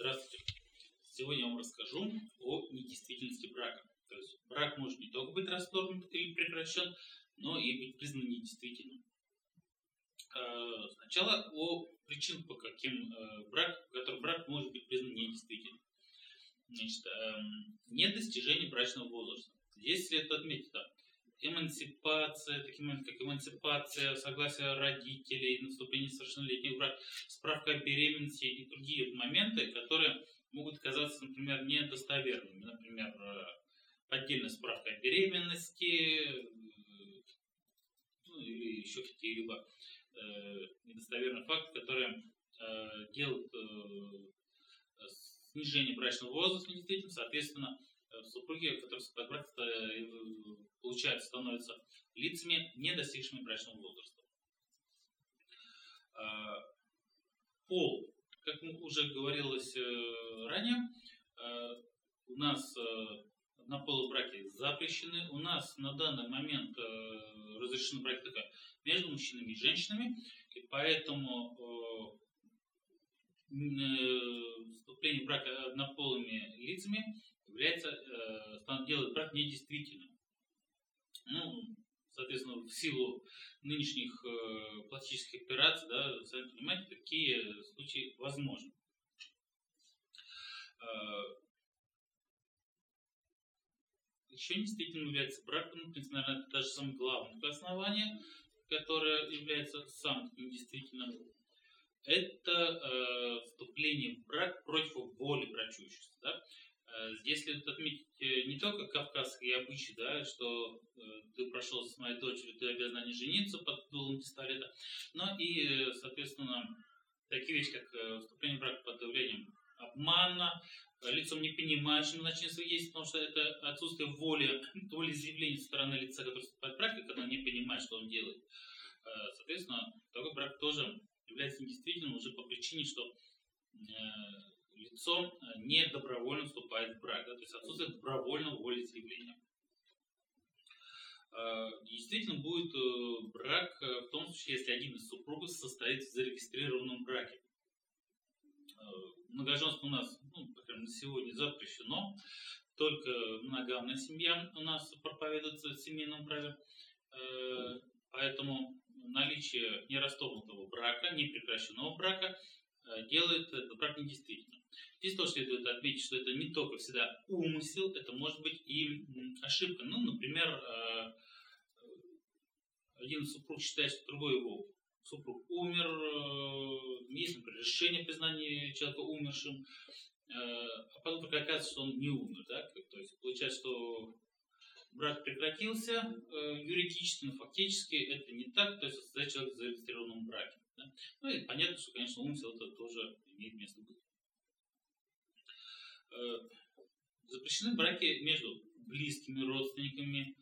Здравствуйте. Сегодня я вам расскажу о недействительности брака. То есть брак может не только быть расторгнут или прекращен, но и быть признан недействительным. А, сначала о причинах, по каким э, брак, по которым брак может быть признан недействительным. Значит, эм, недостижение брачного возраста. Здесь следует отметить, да, эмансипация, такие моменты, как эмансипация, согласие родителей, наступление совершеннолетних брак, справка о беременности и другие моменты, которые могут казаться, например, недостоверными. Например, э, поддельная справка о беременности, э, ну, или еще какие-либо э, недостоверные факты, которые э, делают э, снижение брачного возраста недействительным, соответственно, супруги, которые вступают в брак, э, получается, становятся лицами, не достигшими брачного возраста. Пол. Как уже говорилось э, ранее, у нас на полубраке запрещены. У нас на данный момент разрешены браки только между мужчинами и женщинами, и поэтому вступление в брак однополыми лицами является, э, делает брак недействительным. Ну, соответственно, в силу нынешних э, пластических операций, да, сами понимаете, такие случаи возможны. Э, еще недействительным является брак, ну, в принципе, наверное, это даже самое главное основание, которое является самым недействительным. Это э, вступление в брак против воли брачущихся. Да? Э, здесь следует отметить э, не только обычаи, да, что э, ты прошел с моей дочерью, ты обязан не жениться под дулом пистолета, но и, соответственно, такие вещи, как вступление в брак под давлением обмана, лицом не понимает, что назначение свидетельства, потому что это отсутствие воли, воли заявления со стороны лица, который вступает в брак, когда он не понимает, что он делает. Соответственно, такой брак тоже является недействительным уже по причине, что лицо э, не добровольно вступает в брак, да, то есть отсутствие добровольного волеизъявления. Э, действительно будет э, брак в том случае, если один из супругов состоит в зарегистрированном браке. Многоженство у нас, ну, на сегодня запрещено, только моногамная семья у нас проповедуется в семейном праве, поэтому наличие нерасторгнутого брака, непрекращенного брака делает этот брак недействительным. Здесь тоже следует отметить, что это не только всегда умысел, это может быть и ошибка. Ну, например, э, один супруг считает, что другой его супруг умер, э, есть, например, решение признания человека умершим, э, а потом только оказывается, что он не умер. Да? То есть получается, что брак прекратился юридически, но фактически это не так, то есть состоит человек в зарегистрированном браке. Да? Ну и понятно, что, конечно, умысел это тоже имеет место быть. Э, запрещены браки между близкими родственниками.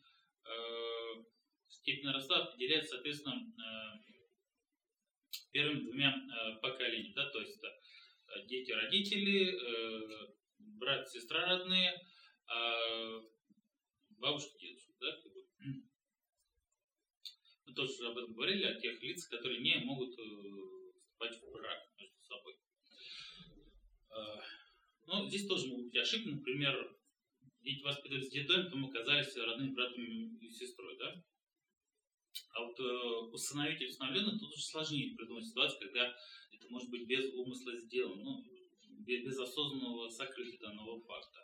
Э, степень родства определяется, соответственно, э, первыми двумя поколениями. Да, то есть это дети, родители, брат, сестра родные, а бабушка, дедушка. Да. Мы тоже об этом говорили, о тех лицах, которые не могут вступать в брак между собой. Но ну, здесь тоже могут быть ошибки. Например, дети воспитывались в детдоме, потом оказались родными братом и сестрой. Да? А вот э, усыновитель усыновленных тут уже сложнее придумать ситуацию, когда это может быть без умысла сделано, ну, без, без осознанного сокрытия данного факта.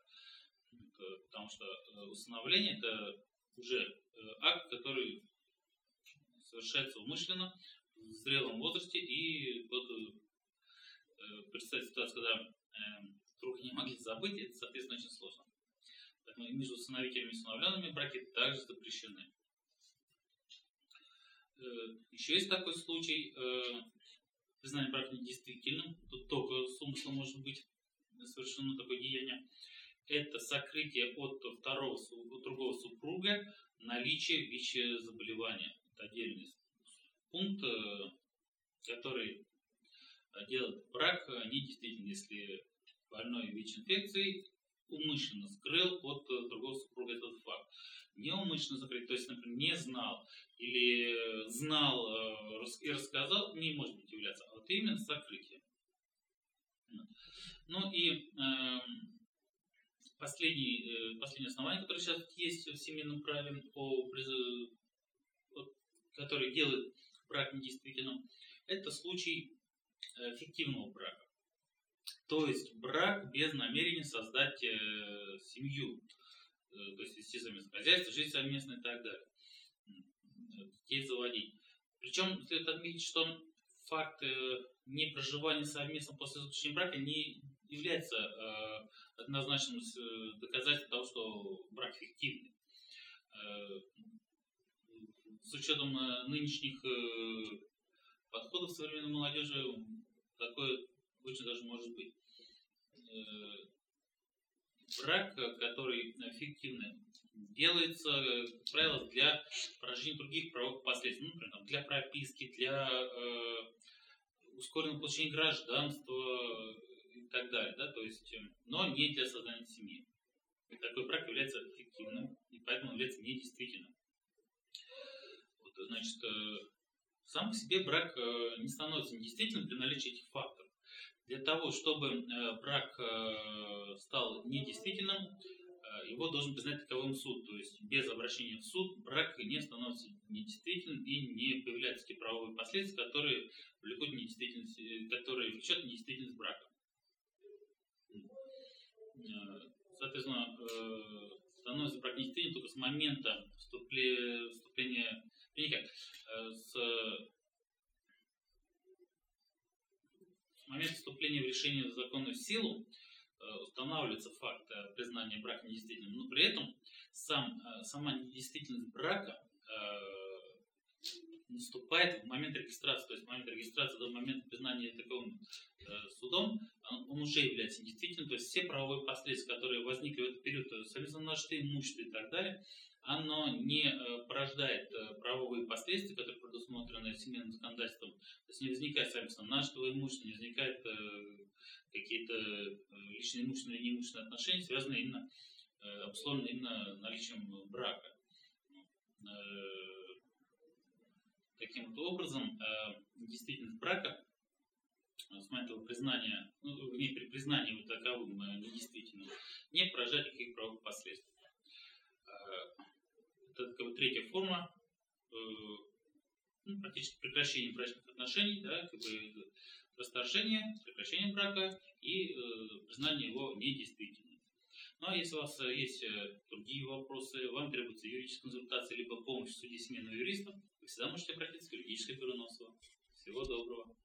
Это, потому что э, усыновление это уже э, акт, который совершается умышленно в зрелом возрасте, и вот э, представить ситуацию, когда э, вдруг не могли забыть, это, соответственно, очень сложно. Поэтому между усыновителями и усыновленными браки также запрещены. Э, еще есть такой случай, э, признание брака недействительным, тут только с умыслом может быть совершено такое деяние. Это сокрытие от второго, другого супруга наличие ВИЧ-заболевания. Это отдельный пункт, э, который делает брак недействительным, если больной ВИЧ-инфекцией умышленно скрыл от э, другого супруга этот факт. Неумышленно закрыть, то есть, например, не знал или знал э, и рассказал, не может быть являться, а вот именно сокрытие. Ну и э, последний, э, последнее основание, которое сейчас есть в семейном праве, по, который делает брак недействительным, это случай э, фиктивного брака. То есть брак без намерения создать э, семью, э, то есть вести совместное хозяйство, жить совместно и так далее, детей заводить. Причем следует отметить, что факт э, непроживания совместно после заключения брака не является э, однозначным э, доказательством того, что брак фиктивный. Э, с учетом э, нынешних э, подходов современной молодежи такое очень даже может быть. Э, брак, который фиктивный, делается, как правило, для поражения других правовых последствий, ну, например, для прописки, для э, ускоренного получения гражданства и так далее, да, то есть, но не для создания семьи. И такой брак является фиктивным, и поэтому является недействительным. Вот, значит, сам по себе брак э, не становится недействительным при наличии этих факторов. Для того, чтобы э, брак э, стал недействительным, его должен признать таковым суд. То есть без обращения в суд брак не становится недействительным и не появляются те правовые последствия, которые влекут недействительность, которые влечет недействительность брака. Соответственно, становится брак недействительным только с момента вступления, вступления Никак. Э, с, с момента вступления в решение в законную силу э, устанавливается факт э, признания брака недействительным, но при этом сам, сама недействительность брака наступает в момент регистрации, то есть в момент регистрации до момента признания таковым судом, он уже является недействительным, то есть все правовые последствия, которые возникли в этот период, совместно нажитые имущество и так далее, оно не э, порождает э, правовые последствия, которые предусмотрены семейным законодательством. То есть не возникает совместно нашего имущества, не возникает э, какие-то личные имущественные и неимущественные отношения, связанные именно, обусловленные именно наличием брака. Таким вот образом, действительность брака с момента признания, ну, не при признании вот таковым недействительным, не поражает никаких правовых последствий это как бы третья форма э, ну, практически прекращения брачных отношений, да, как бы расторжение, прекращение брака и э, признание его недействительным. Ну а если у вас э, есть э, другие вопросы, вам требуется юридическая консультация либо помощь в суде семейного юриста, вы всегда можете обратиться к юридической Носова. Всего доброго.